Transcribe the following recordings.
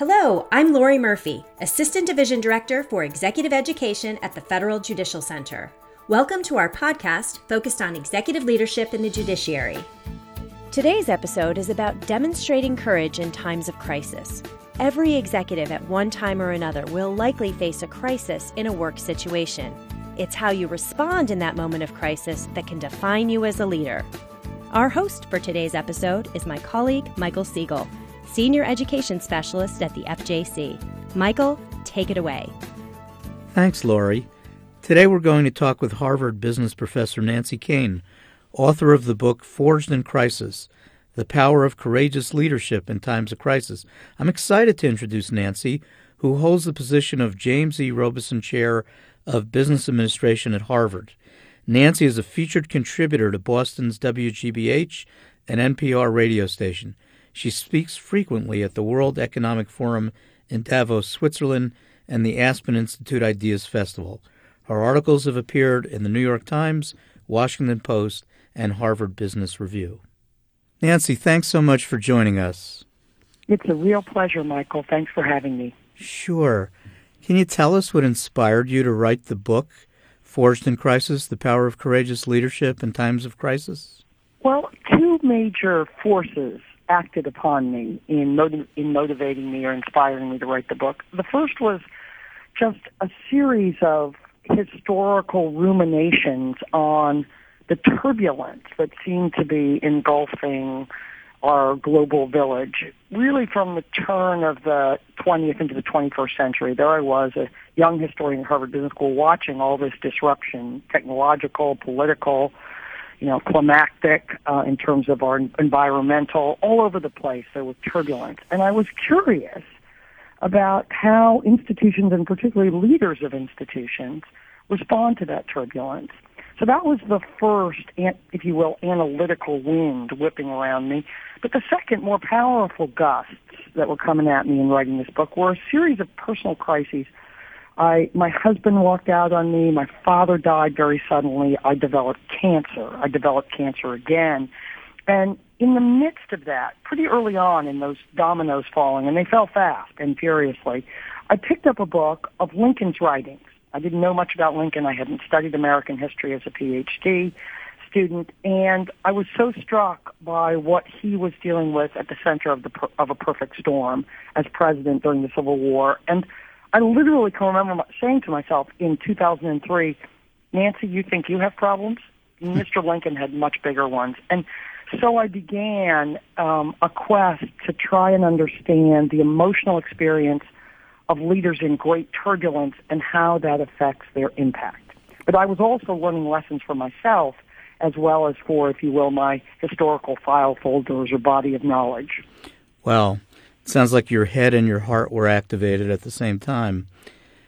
Hello, I'm Lori Murphy, Assistant Division Director for Executive Education at the Federal Judicial Center. Welcome to our podcast focused on executive leadership in the judiciary. Today's episode is about demonstrating courage in times of crisis. Every executive at one time or another will likely face a crisis in a work situation. It's how you respond in that moment of crisis that can define you as a leader. Our host for today's episode is my colleague, Michael Siegel Senior Education Specialist at the FJC. Michael, take it away. Thanks, Lori. Today we're going to talk with Harvard business professor Nancy Koehn, author of the book Forged in Crisis The Power of Courageous Leadership in Times of Crisis. I'm excited to introduce Nancy, who holds the position of James E. Robison Chair of Business Administration at Harvard. Nancy is a featured contributor to Boston's WGBH and NPR radio station. She speaks frequently at the World Economic Forum in Davos, Switzerland, and the Aspen Institute Ideas Festival. Her articles have appeared in the New York Times, Washington Post, and Harvard Business Review. Nancy, thanks so much for joining us. It's a real pleasure, Michael. Thanks for having me. Sure. Can you tell us what inspired you to write the book, Forged in Crisis The Power of Courageous Leadership in Times of Crisis? Well, two major forces acted upon me in, motiv- in motivating me or inspiring me to write the book. The first was just a series of historical ruminations on the turbulence that seemed to be engulfing our global village, really from the turn of the 20th into the 21st century. There I was, a young historian at Harvard Business School, watching all this disruption, technological, political, you know, climactic uh, in terms of our environmental, all over the place. There was turbulence. And I was curious about how institutions and particularly leaders of institutions respond to that turbulence. So that was the first, if you will, analytical wind whipping around me. But the second, more powerful gusts that were coming at me in writing this book were a series of personal crises I my husband walked out on me. My father died very suddenly. I developed cancer. I developed cancer again. And in the midst of that, pretty early on in those dominoes falling, and they fell fast and furiously, I picked up a book of Lincoln's writings. I didn't know much about Lincoln. I hadn't studied American history as a PhD student, and I was so struck by what he was dealing with at the center of the of a perfect storm as president during the Civil War, and I literally can remember saying to myself in 2003, Nancy, you think you have problems? Mr. Lincoln had much bigger ones. And so I began um, a quest to try and understand the emotional experience of leaders in great turbulence and how that affects their impact. But I was also learning lessons for myself as well as for, if you will, my historical file folders or body of knowledge. Well, Sounds like your head and your heart were activated at the same time.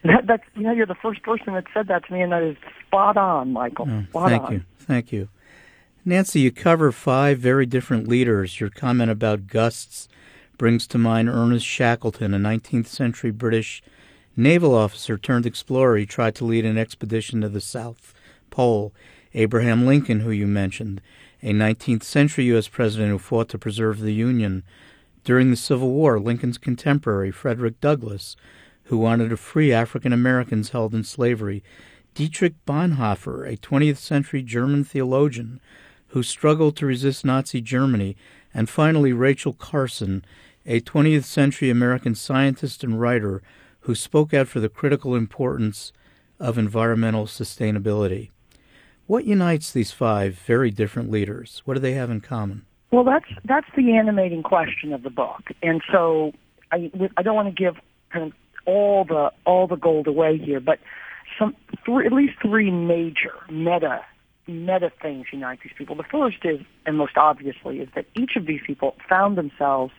That, that's you know you're the first person that said that to me, and that is spot on, Michael. Oh, spot thank on. you, thank you, Nancy. You cover five very different leaders. Your comment about gusts brings to mind Ernest Shackleton, a 19th century British naval officer turned explorer. He tried to lead an expedition to the South Pole. Abraham Lincoln, who you mentioned, a 19th century U.S. president who fought to preserve the Union. During the Civil War, Lincoln's contemporary, Frederick Douglass, who wanted to free African Americans held in slavery, Dietrich Bonhoeffer, a 20th century German theologian who struggled to resist Nazi Germany, and finally Rachel Carson, a 20th century American scientist and writer who spoke out for the critical importance of environmental sustainability. What unites these five very different leaders? What do they have in common? Well, that's that's the animating question of the book, and so I I don't want to give kind of all the all the gold away here, but some three, at least three major meta meta things unite these people. The first is, and most obviously, is that each of these people found themselves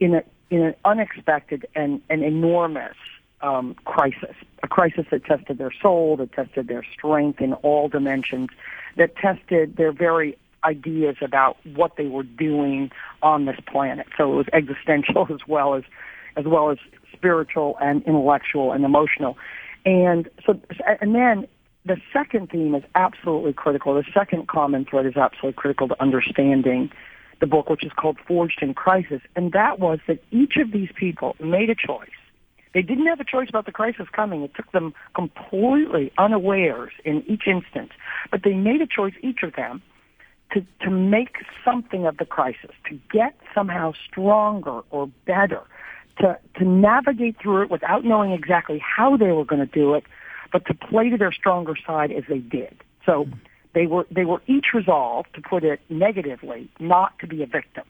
in a in an unexpected and an enormous um, crisis, a crisis that tested their soul, that tested their strength in all dimensions, that tested their very ideas about what they were doing on this planet. So it was existential as well as as well as spiritual and intellectual and emotional. And so and then the second theme is absolutely critical. The second common thread is absolutely critical to understanding the book, which is called Forged in Crisis, and that was that each of these people made a choice. They didn't have a choice about the crisis coming. It took them completely unawares in each instance, but they made a choice, each of them, to, to make something of the crisis, to get somehow stronger or better, to, to navigate through it without knowing exactly how they were going to do it, but to play to their stronger side as they did. So they were, they were each resolved, to put it negatively, not to be a victim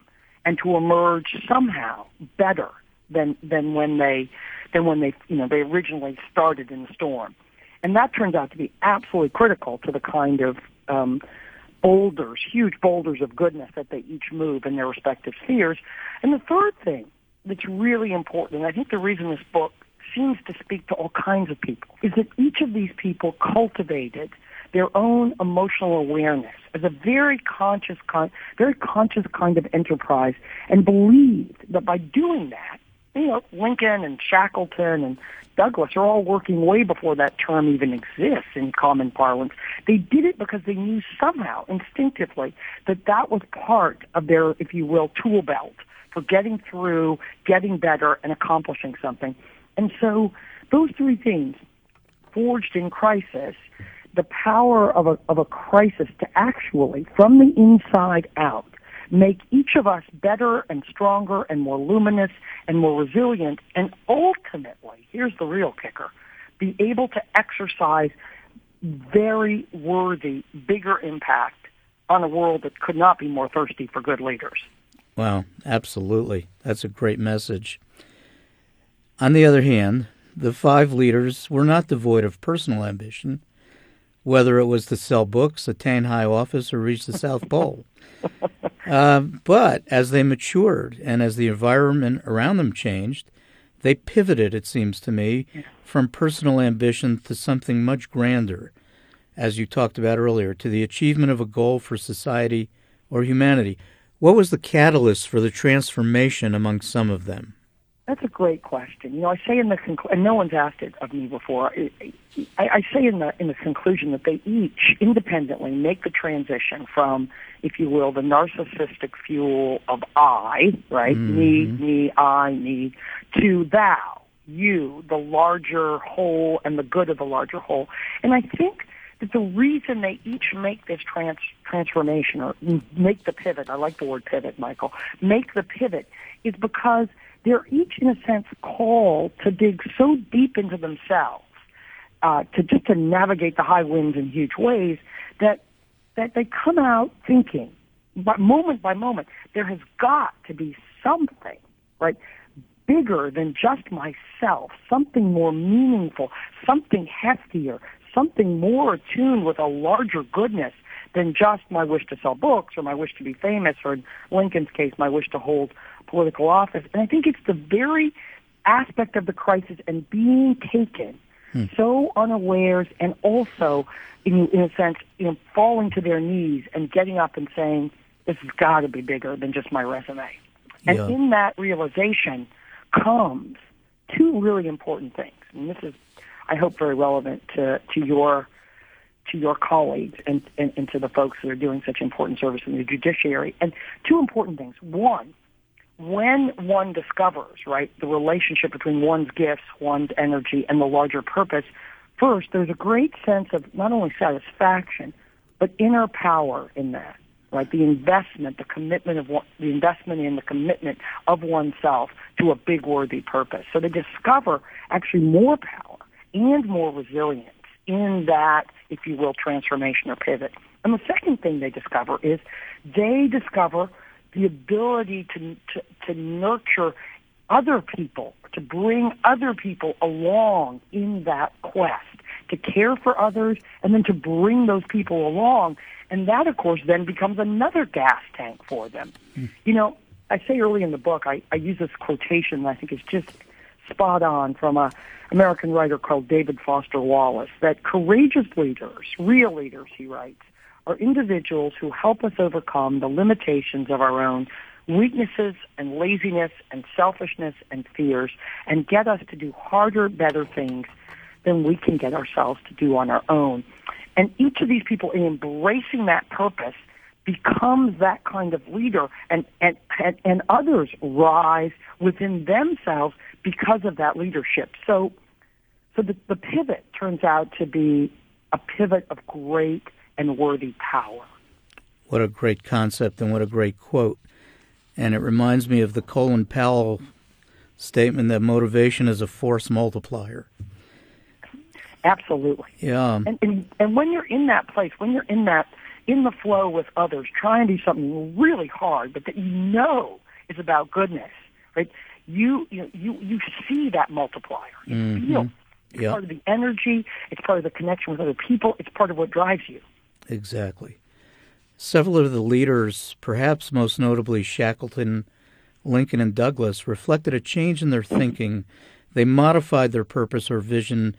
and to emerge somehow better than, than when they, than when they, you know, they originally started in the storm. And that turns out to be absolutely critical to the kind of, um, boulders, huge boulders of goodness that they each move in their respective spheres. And the third thing that's really important, and I think the reason this book seems to speak to all kinds of people, is that each of these people cultivated their own emotional awareness as a very conscious, very conscious kind of enterprise, and believed that by doing that, you know, Lincoln and Shackleton and Douglass are all working way before that term even exists in common parlance. They did it because they knew somehow, instinctively, that that was part of their, if you will, tool belt for getting through, getting better, and accomplishing something. And so those three things, forged in crisis, the power of a, of a crisis to actually, from the inside out, make each of us better and stronger and more luminous and more resilient and ultimately, here's the real kicker, be able to exercise very worthy, bigger impact on a world that could not be more thirsty for good leaders. Wow, absolutely. That's a great message. On the other hand, the five leaders were not devoid of personal ambition, whether it was to sell books, attain high office, or reach the South Pole. Uh, but as they matured and as the environment around them changed, they pivoted, it seems to me, from personal ambition to something much grander, as you talked about earlier, to the achievement of a goal for society or humanity. What was the catalyst for the transformation among some of them? That's a great question. You know, I say in the conclusion, and no one's asked it of me before. I, I say in the in the conclusion that they each independently make the transition from, if you will, the narcissistic fuel of I, right, mm-hmm. me, me, I, me, to thou, you, the larger whole, and the good of the larger whole. And I think that the reason they each make this trans- transformation or make the pivot, I like the word pivot, Michael, make the pivot, is because they're each, in a sense, called to dig so deep into themselves, uh, to just to navigate the high winds in huge ways, that that they come out thinking, but moment by moment, there has got to be something, right, bigger than just myself, something more meaningful, something heftier, something more attuned with a larger goodness than just my wish to sell books or my wish to be famous or in Lincoln's case, my wish to hold political office. And I think it's the very aspect of the crisis and being taken hmm. so unawares and also, in, in a sense, you know, falling to their knees and getting up and saying, this has got to be bigger than just my resume. And yeah. in that realization comes two really important things. And this is, I hope, very relevant to, to your to your colleagues and, and, and to the folks that are doing such important service in the judiciary. And two important things. One, when one discovers, right, the relationship between one's gifts, one's energy, and the larger purpose, first, there's a great sense of not only satisfaction, but inner power in that, right? The investment, the commitment of one, the investment in the commitment of oneself to a big worthy purpose. So they discover actually more power and more resilience in that, if you will, transformation or pivot. And the second thing they discover is they discover the ability to, to, to nurture other people, to bring other people along in that quest, to care for others, and then to bring those people along. And that, of course, then becomes another gas tank for them. Mm. You know, I say early in the book, I, I use this quotation that I think is just spot on from a American writer called David Foster Wallace that courageous leaders, real leaders, he writes, are individuals who help us overcome the limitations of our own weaknesses and laziness and selfishness and fears and get us to do harder, better things than we can get ourselves to do on our own. And each of these people, in embracing that purpose, becomes that kind of leader and, and, and, and others rise within themselves because of that leadership. So, so the, the pivot turns out to be a pivot of great and worthy power. What a great concept and what a great quote. And it reminds me of the Colin Powell statement that motivation is a force multiplier. Absolutely. Yeah. And, and and when you're in that place, when you're in that in the flow with others, trying to do something really hard, but that you know is about goodness, right? You you you, you see that multiplier. You mm-hmm. feel it's yep. part of the energy. It's part of the connection with other people. It's part of what drives you. Exactly. Several of the leaders, perhaps most notably Shackleton, Lincoln, and Douglass, reflected a change in their thinking. They modified their purpose or vision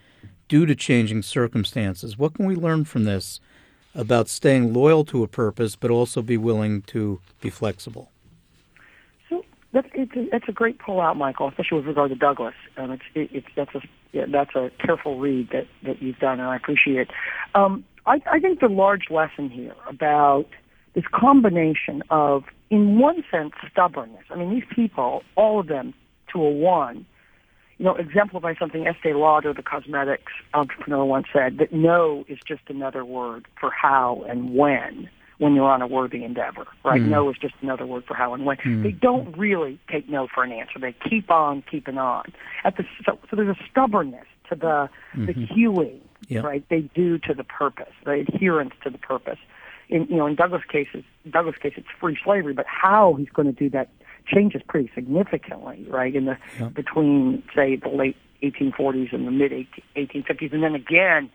due to changing circumstances. What can we learn from this about staying loyal to a purpose, but also be willing to be flexible? That's it's a, a great pull out, Michael, especially with regard to Douglass. Um, it's it, it's that's a yeah, that's a careful read that that you've done, and I appreciate it. Um, I, I think the large lesson here about this combination of, in one sense, stubbornness. I mean, these people, all of them, to a one, you know, exemplify something Estee Lauder, the cosmetics entrepreneur, once said that no is just another word for how and when when you're on a worthy endeavor, right? Mm. No is just another word for how and when. Mm. They don't really take no for an answer. They keep on keeping on. At the so, so there's a stubbornness to the mm-hmm. the hewing, yep. right? They do to the purpose, the adherence to the purpose. In you know, in Douglass cases, Douglass' case, it's free slavery, but how he's going to do that changes pretty significantly, right? In the yep. between say the late 1840s and the mid 1850s, and then again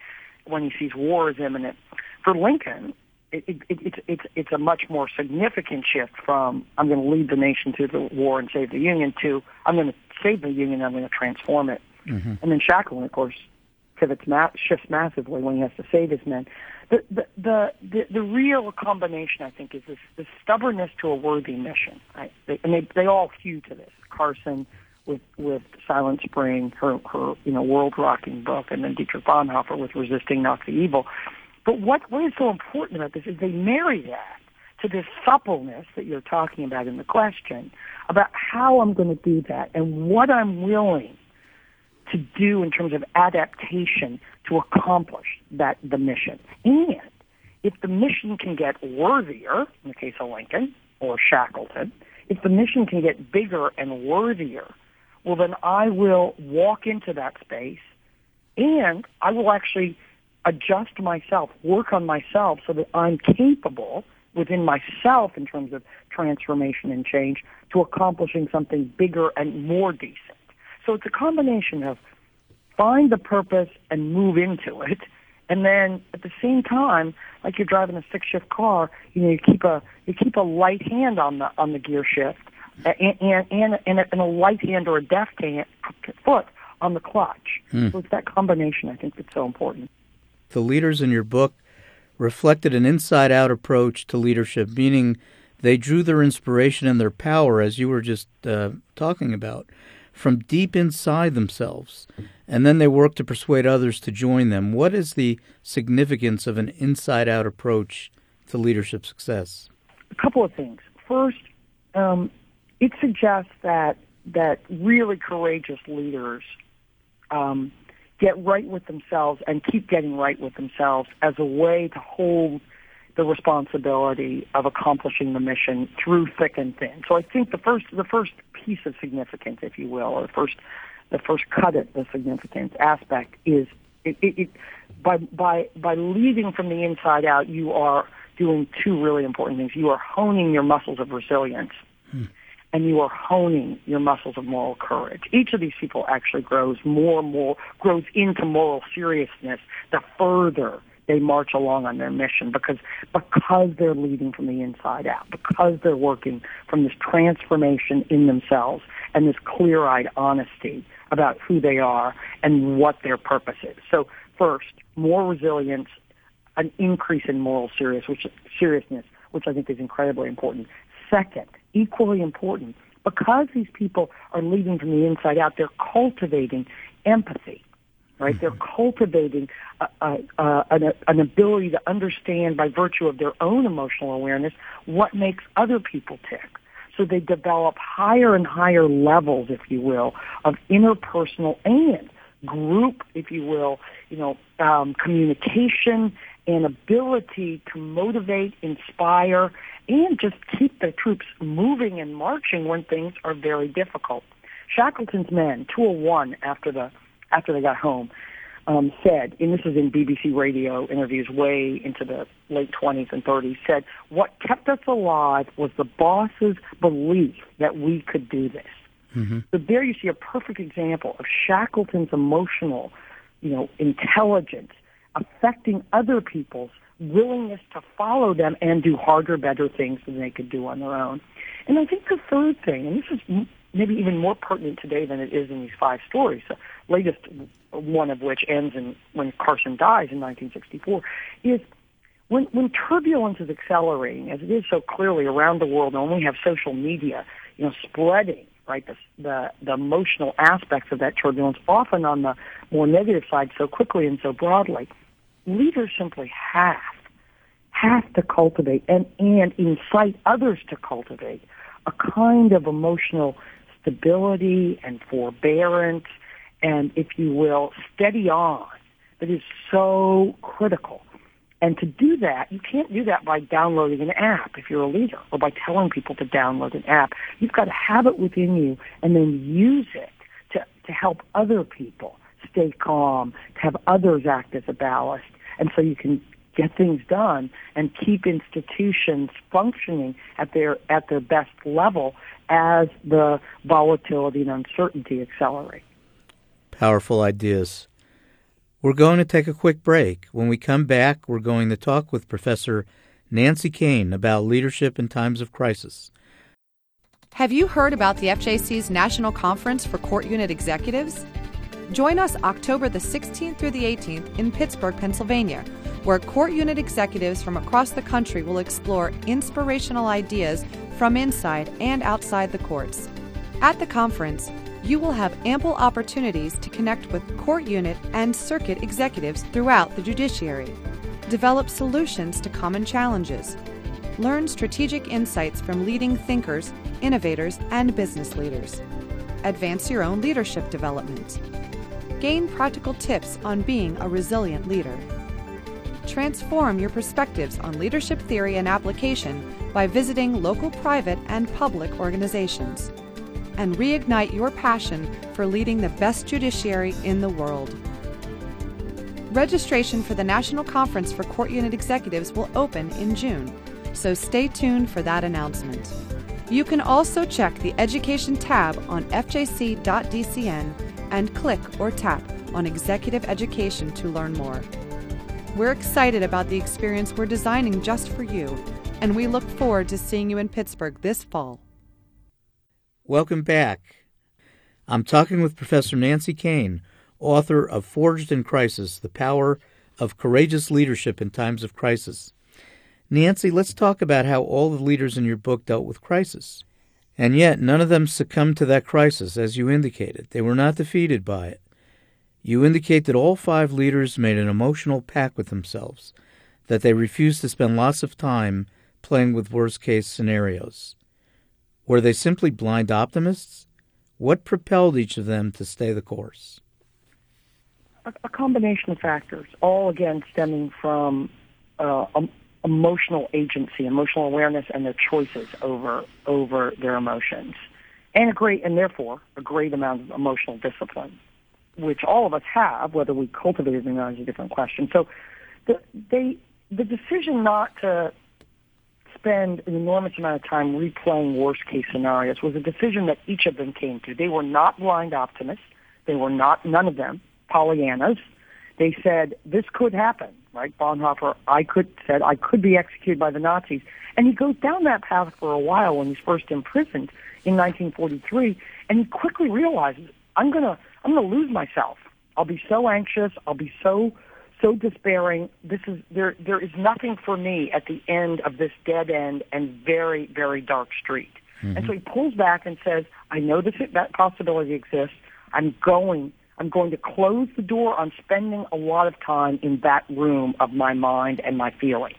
when he sees war is imminent. For Lincoln, it, it, it, it's it's it's a much more significant shift from I'm going to lead the nation to the war and save the Union to I'm going to save the Union. I'm going to transform it. Mm-hmm. And then Shackleton, of course, pivots ma- shifts massively when he has to save his men. The, the the the the real combination, I think, is this, this stubbornness to a worthy mission. Right? They, and they they all hew to this. Carson with with Silent Spring, her her you know world rocking book, and then Dietrich Bonhoeffer with Resisting Not the Evil. But what what is so important about this is they marry that to this suppleness that you're talking about in the question about how I'm going to do that and what I'm willing to do in terms of adaptation to accomplish that the mission. And if the mission can get worthier, in the case of Lincoln or Shackleton, if the mission can get bigger and worthier, well then I will walk into that space and I will actually adjust myself, work on myself so that I'm capable within myself in terms of transformation and change to accomplishing something bigger and more decent. So it's a combination of find the purpose and move into it. And then at the same time, like you're driving a six shift car, you know, you keep a you keep a light hand on the on the gear shift and and and, and, a, and a light hand or a deft hand, foot on the clutch. Hmm. So it's that combination I think that's so important. The leaders in your book reflected an inside out approach to leadership, meaning they drew their inspiration and their power, as you were just uh, talking about, from deep inside themselves, and then they work to persuade others to join them. What is the significance of an inside out approach to leadership success? A couple of things. First, um, it suggests that that really courageous leaders um, get right with themselves and keep getting right with themselves as a way to hold the responsibility of accomplishing the mission through thick and thin. So I think the first the first piece of significance, if you will, or the first the first cut at the significance aspect is it, it, it, by by by leading from the inside out, you are doing two really important things. You are honing your muscles of resilience, hmm. And you are honing your muscles of moral courage. Each of these people actually grows more and more grows into moral seriousness the further they march along on their mission because because they're leading from the inside out, because they're working from this transformation in themselves and this clear-eyed honesty about who they are and what their purpose is. So first, more resilience, an increase in moral serious, which, seriousness, which I think is incredibly important. Second, equally important, because these people are leading from the inside out, they're cultivating empathy right? Mm-hmm. They're cultivating a, a, a, an, an ability to understand by virtue of their own emotional awareness what makes other people tick. So they develop higher and higher levels, if you will, of interpersonal and group, if you will, you know, um, communication and ability to motivate, inspire, and just keep the troops moving and marching when things are very difficult. Shackleton's men, 201 after the after they got home, um, said, and this was in BBC radio interviews way into the late 20s and 30s, said, what kept us alive was the boss's belief that we could do this. Mm-hmm. So there you see a perfect example of Shackleton's emotional, you know, intelligence affecting other people's willingness to follow them and do harder, better things than they could do on their own. And I think the third thing, and this is maybe even more pertinent today than it is in these five stories, the latest one of which ends in when Carson dies in 1964, is when, when turbulence is accelerating, as it is so clearly around the world, and when we have social media, you know, spreading, right, the, the, the emotional aspects of that turbulence, often on the more negative side so quickly and so broadly, leaders simply have have to cultivate and, and incite others to cultivate a kind of emotional stability and forbearance and, if you will, steady on that is so critical. And to do that, you can't do that by downloading an app if you're a leader or by telling people to download an app. You've got to have it within you and then use it to, to help other people stay calm, to have others act as a ballast. And so you can get things done and keep institutions functioning at their at their best level as the volatility and uncertainty accelerate. Powerful ideas. We're going to take a quick break. When we come back, we're going to talk with Professor Nancy Koehn about leadership in times of crisis. Have you heard about the FJC's National Conference for Court Unit Executives? Join us October the 16th through the 18th in Pittsburgh, Pennsylvania where court unit executives from across the country will explore inspirational ideas from inside and outside the courts. At the conference, you will have ample opportunities to connect with court unit and circuit executives throughout the judiciary, develop solutions to common challenges, learn strategic insights from leading thinkers, innovators, and business leaders, advance your own leadership development, gain practical tips on being a resilient leader. Transform your perspectives on leadership theory and application by visiting local private and public organizations. And reignite your passion for leading the best judiciary in the world. Registration for the National Conference for Court Unit Executives will open in June, so stay tuned for that announcement. You can also check the Education tab on fjc.dcn and click or tap on Executive Education to learn more. We're excited about the experience we're designing just for you, and we look forward to seeing you in Pittsburgh this fall. Welcome back. I'm talking with Professor Nancy Koehn, author of Forged in Crisis The Power of Courageous Leadership in Times of Crisis. Nancy, let's talk about how all the leaders in your book dealt with crisis. And yet, none of them succumbed to that crisis, as you indicated. They were not defeated by it. You indicate that all five leaders made an emotional pact with themselves, that they refused to spend lots of time playing with worst case scenarios. Were they simply blind optimists? What propelled each of them to stay the course? A, combination of factors, all again stemming from uh, um, emotional agency, emotional awareness, and their choices over over their emotions, and a great and therefore a great amount of emotional discipline which all of us have, whether we cultivate it or not is a different question. So the, they, the decision not to spend an enormous amount of time replaying worst case scenarios was a decision that each of them came to. They were not blind optimists. They were not, none of them, Pollyannas. They said, this could happen, right? Bonhoeffer, I could, said, I could be executed by the Nazis. And he goes down that path for a while when he's first imprisoned in 1943, and he quickly realizes, I'm gonna, I'm going to lose myself. I'll be so anxious. I'll be so so despairing. This is there. There is nothing for me at the end of this dead end and very very dark street. Mm-hmm. And so he pulls back and says, "I know this that possibility exists. I'm going. I'm going to close the door on spending a lot of time in that room of my mind and my feelings.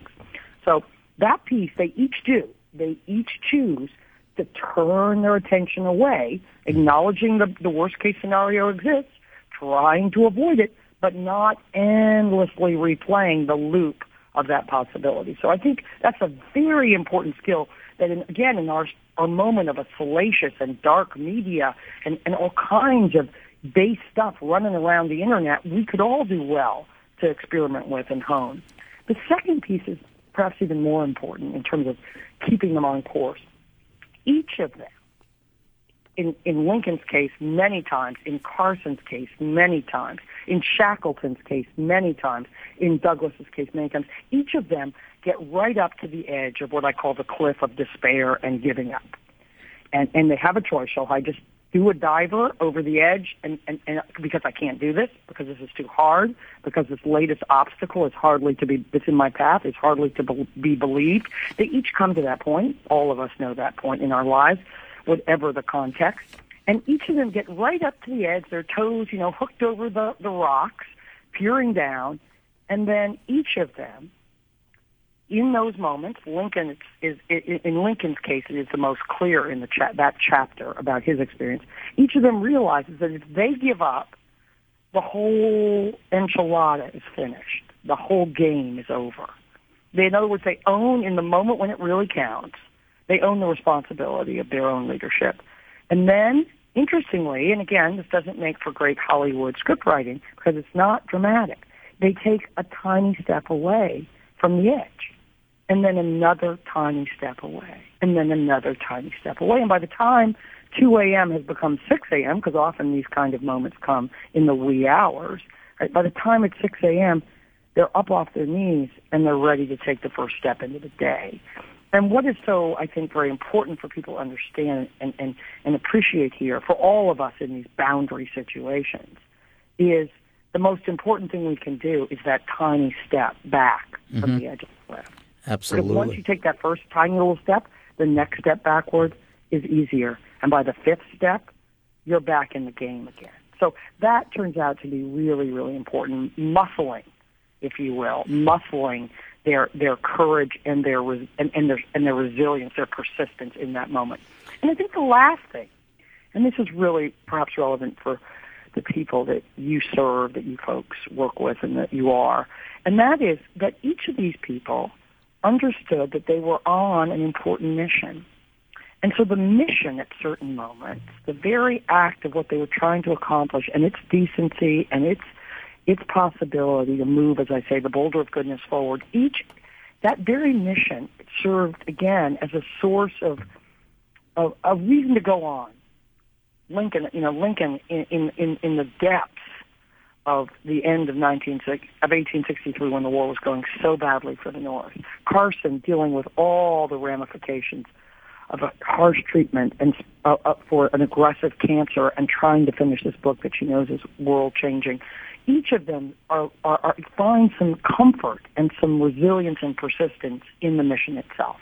So that piece they each do. They each choose to turn their attention away, acknowledging the, the worst case scenario exists, trying to avoid it, but not endlessly replaying the loop of that possibility. So I think that's a very important skill that, in, again, in our, our moment of a salacious and dark media and, and all kinds of base stuff running around the internet, we could all do well to experiment with and hone. The second piece is perhaps even more important in terms of keeping them on course. Each of them, in, in Lincoln's case, many times, in Carson's case, many times, in Shackleton's case, many times, in Douglass's case, many times, each of them get right up to the edge of what I call the cliff of despair and giving up. And, and they have a choice. Shall I just do a diver over the edge and, and, and because I can't do this, because this is too hard, because this latest obstacle is hardly to be, it's in my path, is hardly to be believed. They each come to that point. All of us know that point in our lives, whatever the context. And each of them get right up to the edge, their toes, you know, hooked over the, the rocks, peering down, and then each of them in those moments, Lincoln is, in Lincoln's case, it is the most clear in the cha- that chapter about his experience. Each of them realizes that if they give up, the whole enchilada is finished. The whole game is over. They, in other words, they own in the moment when it really counts. They own the responsibility of their own leadership. And then, interestingly, and again, this doesn't make for great Hollywood script writing because it's not dramatic. They take a tiny step away from the edge and then another tiny step away, and then another tiny step away. And by the time 2 a.m. has become 6 a.m., because often these kind of moments come in the wee hours, right? by the time it's 6 a.m., they're up off their knees and they're ready to take the first step into the day. And what is so, I think, very important for people to understand and, and, and appreciate here, for all of us in these boundary situations, is the most important thing we can do is that tiny step back mm-hmm. from the edge of the cliff. Absolutely. But once you take that first tiny little step, the next step backward is easier. And by the fifth step, you're back in the game again. So that turns out to be really, really important. Muscling, if you will, muscling their their courage and their and, and their and their resilience, their persistence in that moment. And I think the last thing, and this is really perhaps relevant for the people that you serve, that you folks work with, and that you are, and that is that each of these people understood that they were on an important mission. And so the mission at certain moments, the very act of what they were trying to accomplish and its decency and its its possibility to move, as I say, the boulder of goodness forward, each that very mission served again as a source of of a reason to go on. Lincoln, you know, Lincoln in in in the depths of the end of 19, of 1863 when the war was going so badly for the North. Carson dealing with all the ramifications of a harsh treatment and uh, for an aggressive cancer and trying to finish this book that she knows is world changing. Each of them are, are, are find some comfort and some resilience and persistence in the mission itself.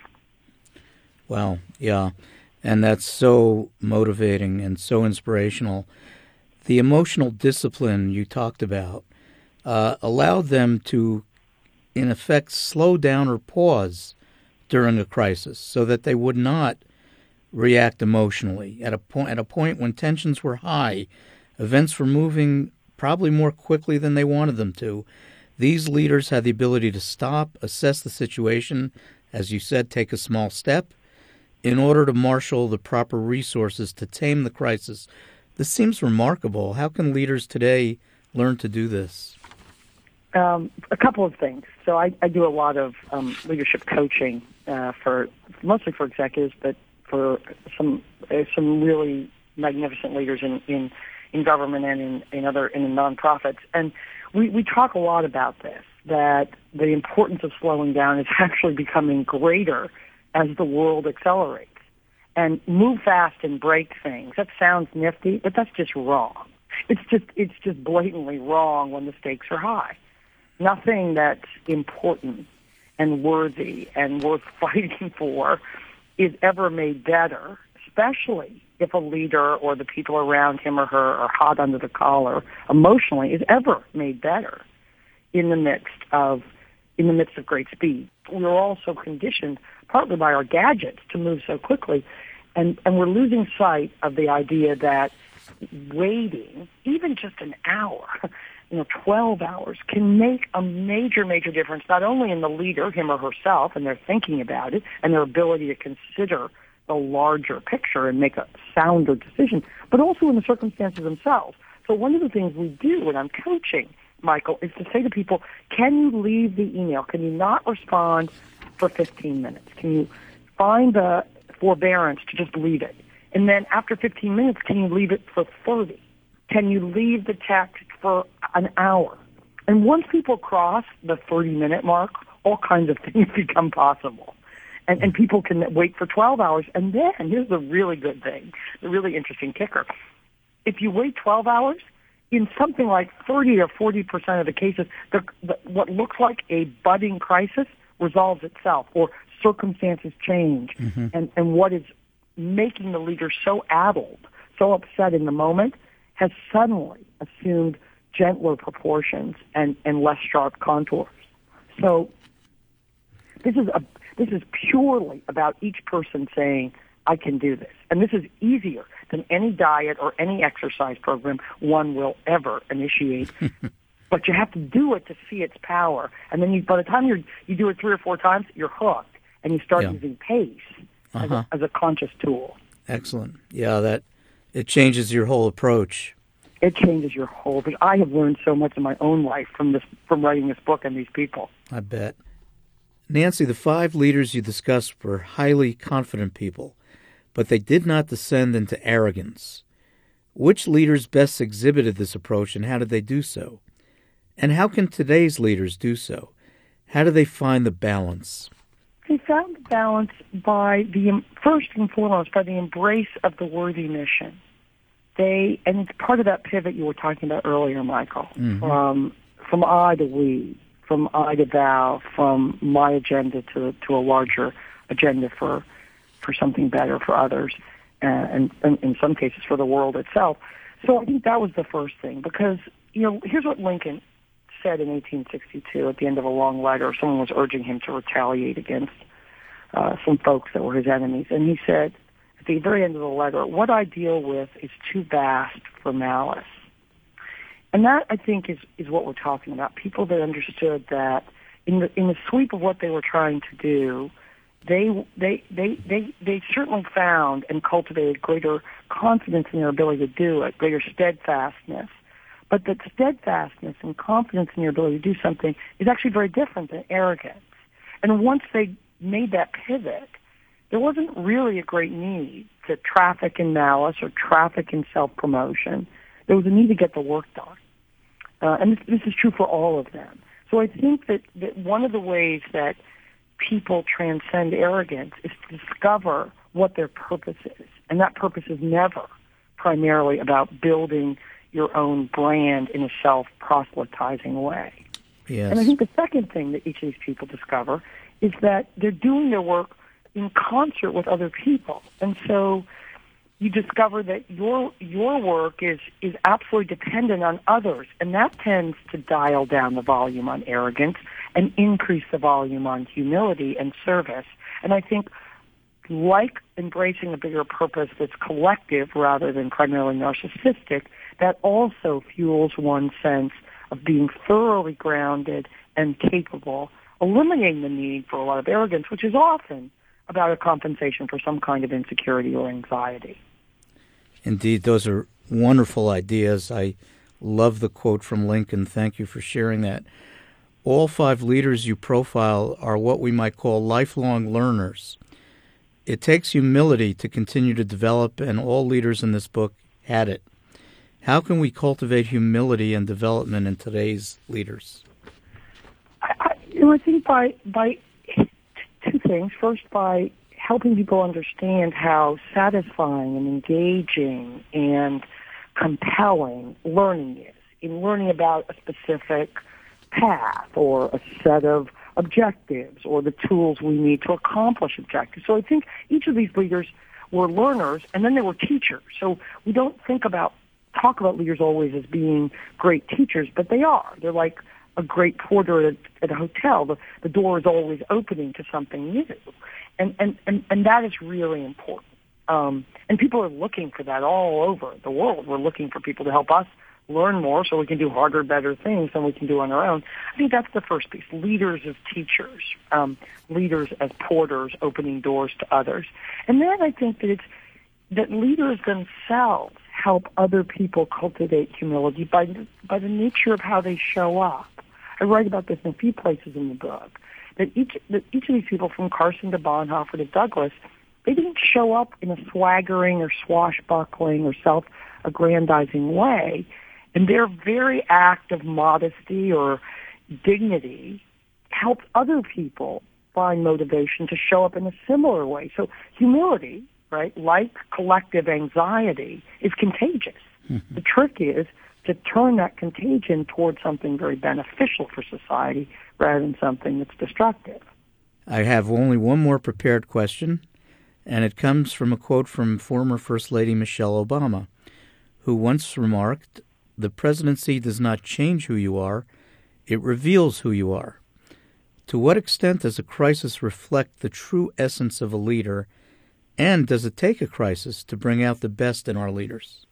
Wow, yeah. And that's so motivating and so inspirational the emotional discipline you talked about uh, allowed them to, in effect, slow down or pause during a crisis so that they would not react emotionally. At a point, at a point when tensions were high, events were moving probably more quickly than they wanted them to. These leaders had the ability to stop, assess the situation, as you said, take a small step, in order to marshal the proper resources to tame the crisis this seems remarkable. How can leaders today learn to do this? Um, a couple of things. So I, I do a lot of um, leadership coaching uh, for mostly for executives, but for some uh, some really magnificent leaders in in, in government and in, in other in nonprofits. And we, we talk a lot about this that the importance of slowing down is actually becoming greater as the world accelerates and move fast and break things. That sounds nifty, but that's just wrong. It's just it's just blatantly wrong when the stakes are high. Nothing that's important and worthy and worth fighting for is ever made better, especially if a leader or the people around him or her are hot under the collar emotionally is ever made better in the midst of in the midst of great speed. We're also conditioned partly by our gadgets to move so quickly and, and we're losing sight of the idea that waiting, even just an hour, you know, 12 hours can make a major, major difference, not only in the leader, him or herself, and their thinking about it and their ability to consider the larger picture and make a sounder decision, but also in the circumstances themselves. So one of the things we do when I'm coaching, Michael, is to say to people, can you leave the email? Can you not respond for 15 minutes? Can you find the forbearance to just leave it? And then after 15 minutes, can you leave it for 30? Can you leave the text for an hour? And once people cross the 30 minute mark, all kinds of things become possible and, and people can wait for 12 hours. And then here's the really good thing, the really interesting kicker. If you wait 12 hours, in something like 30 or 40 percent of the cases, the, the, what looks like a budding crisis resolves itself, or circumstances change, mm-hmm. and, and what is making the leader so addled, so upset in the moment, has suddenly assumed gentler proportions and, and less sharp contours. So this is a this is purely about each person saying, I can do this. And this is easier than any diet or any exercise program one will ever initiate. but you have to do it to see its power. And then you, by the time you you do it three or four times, you're hooked, and you start yeah. using pace uh-huh. as, a, uh-huh. as a conscious tool. Excellent. Yeah, that it changes your whole approach. It changes your whole. But I have learned so much in my own life from this, from writing this book and these people. I bet. Nancy, the five leaders you discussed were highly confident people, but they did not descend into arrogance. Which leaders best exhibited this approach and how did they do so? And how can today's leaders do so? How do they find the balance? They found the balance by the first and foremost by the embrace of the worthy mission. They and it's part of that pivot you were talking about earlier, Michael, mm-hmm. from from I to we from I to thou, from my agenda to to a larger agenda for for something better for others, uh, and, and in some cases for the world itself. So I think that was the first thing because you know here's what Lincoln said in 1862 at the end of a long letter. Someone was urging him to retaliate against uh, some folks that were his enemies, and he said at the very end of the letter, "What I deal with is too vast for malice." And that, I think, is, is what we're talking about. People that understood that in the, in the sweep of what they were trying to do, they, they, they, they, they certainly found and cultivated greater confidence in their ability to do it, greater steadfastness. But that steadfastness and confidence in your ability to do something is actually very different than arrogance. And once they made that pivot, there wasn't really a great need to traffic in malice or traffic in self-promotion. There was a need to get the work done. Uh, and this, this is true for all of them. So I think that, that one of the ways that people transcend arrogance is to discover what their purpose is. And that purpose is never primarily about building your own brand in a self-proselytizing way. Yes. And I think the second thing that each of these people discover is that they're doing their work in concert with other people. And so you discover that your your work is is absolutely dependent on others, and that tends to dial down the volume on arrogance and increase the volume on humility and service. And I think, like embracing a bigger purpose that's collective rather than primarily narcissistic, that also fuels one's sense of being thoroughly grounded and capable, eliminating the need for a lot of arrogance, which is often about a compensation for some kind of insecurity or anxiety. Indeed, those are wonderful ideas. I love the quote from Lincoln. Thank you for sharing that. All five leaders you profile are what we might call lifelong learners. It takes humility to continue to develop, and all leaders in this book had it. How can we cultivate humility and development in today's leaders? I, I, you know, I think by by two things. First, by helping people understand how satisfying and engaging and compelling learning is in learning about a specific path or a set of objectives or the tools we need to accomplish objectives. So I think each of these leaders were learners and then they were teachers. So we don't think about talk about leaders always as being great teachers, but they are. They're like a great porter at, at a hotel. The, the door is always opening to something new. And, and, and, and that is really important. Um, and people are looking for that all over the world. We're looking for people to help us learn more so we can do harder, better things than we can do on our own. I think that's the first piece. Leaders as teachers, um, leaders as porters, opening doors to others. And then I think that it's that leaders themselves help other people cultivate humility by by the nature of how they show up. I write about this in a few places in the book. That each that each of these people, from Carson to Bonhoeffer to Douglass, they didn't show up in a swaggering or swashbuckling or self-aggrandizing way. And their very act of modesty or dignity helped other people find motivation to show up in a similar way. So humility, right, like collective anxiety, is contagious. Mm-hmm. The trick is to turn that contagion towards something very beneficial for society rather than something that's destructive. I have only one more prepared question, and it comes from a quote from former First Lady Michelle Obama, who once remarked the presidency does not change who you are, it reveals who you are. To what extent does a crisis reflect the true essence of a leader, and does it take a crisis to bring out the best in our leaders?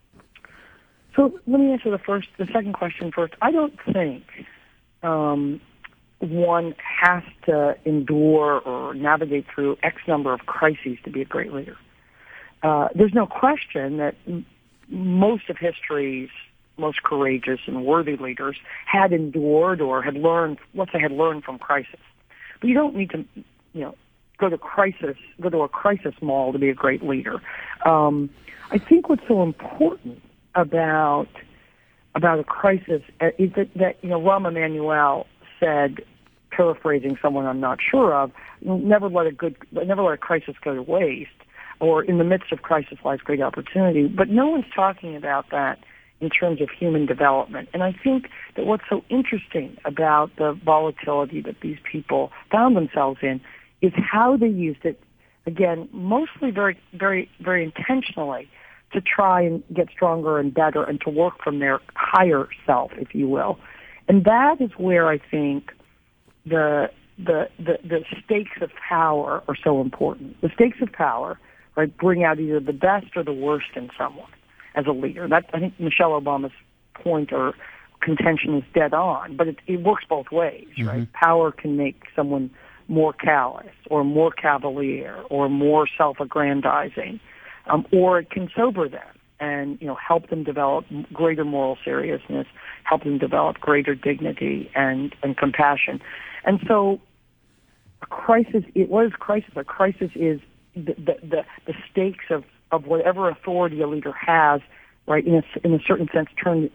So let me answer the first, the second question first. I don't think um, one has to endure or navigate through X number of crises to be a great leader. Uh, there's no question that m- most of history's most courageous and worthy leaders had endured or had learned, what they had learned from crisis. But you don't need to, you know, go to crisis, go to a crisis mall to be a great leader. Um, I think what's so important about about a crisis uh, is that, that you know Rahm Emanuel said, paraphrasing someone I'm not sure of, never let a good, never let a crisis go to waste, or in the midst of crisis lies great opportunity. But no one's talking about that in terms of human development. And I think that what's so interesting about the volatility that these people found themselves in is how they used it, again, mostly very, very, very intentionally to try and get stronger and better and to work from their higher self, if you will. And that is where I think the the, the, the stakes of power are so important. The stakes of power, right, bring out either the best or the worst in someone as a leader. That I think Michelle Obama's point or contention is dead on, but it, it works both ways, mm-hmm. right? Power can make someone more callous or more cavalier or more self-aggrandizing, um, or it can sober them and you know help them develop greater moral seriousness, help them develop greater dignity and and compassion, and so a crisis. It was crisis. A crisis is the the the, the stakes of of whatever authority a leader has, right, in a, in a certain sense, turned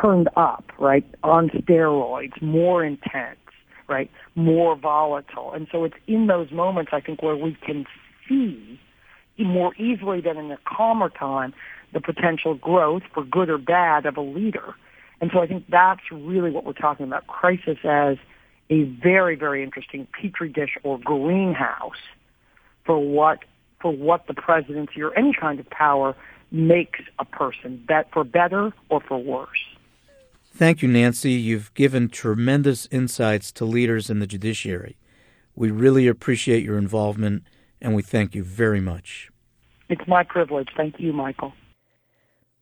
turned up, right, on steroids, more intense, right, more volatile. And so it's in those moments, I think, where we can see more easily than in a calmer time the potential growth, for good or bad, of a leader. And so I think that's really what we're talking about. Crisis as a very, very interesting petri dish or greenhouse for what for what the presidency or any kind of power makes a person, bet for better or for worse. Thank you, Nancy. You've given tremendous insights to leaders in the judiciary. We really appreciate your involvement, and we thank you very much. It's my privilege. Thank you, Michael.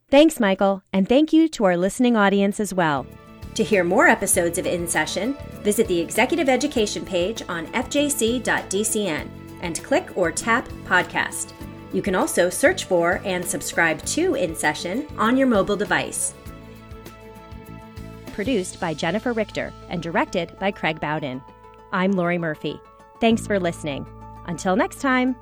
Thanks, Michael, and thank you to our listening audience as well. To hear more episodes of In Session, visit the Executive Education page on fjc.dcn and click or tap podcast. You can also search for and subscribe to In Session on your mobile device. Produced by Jennifer Richter and directed by Craig Bowden. I'm Lori Murphy. Thanks for listening. Until next time.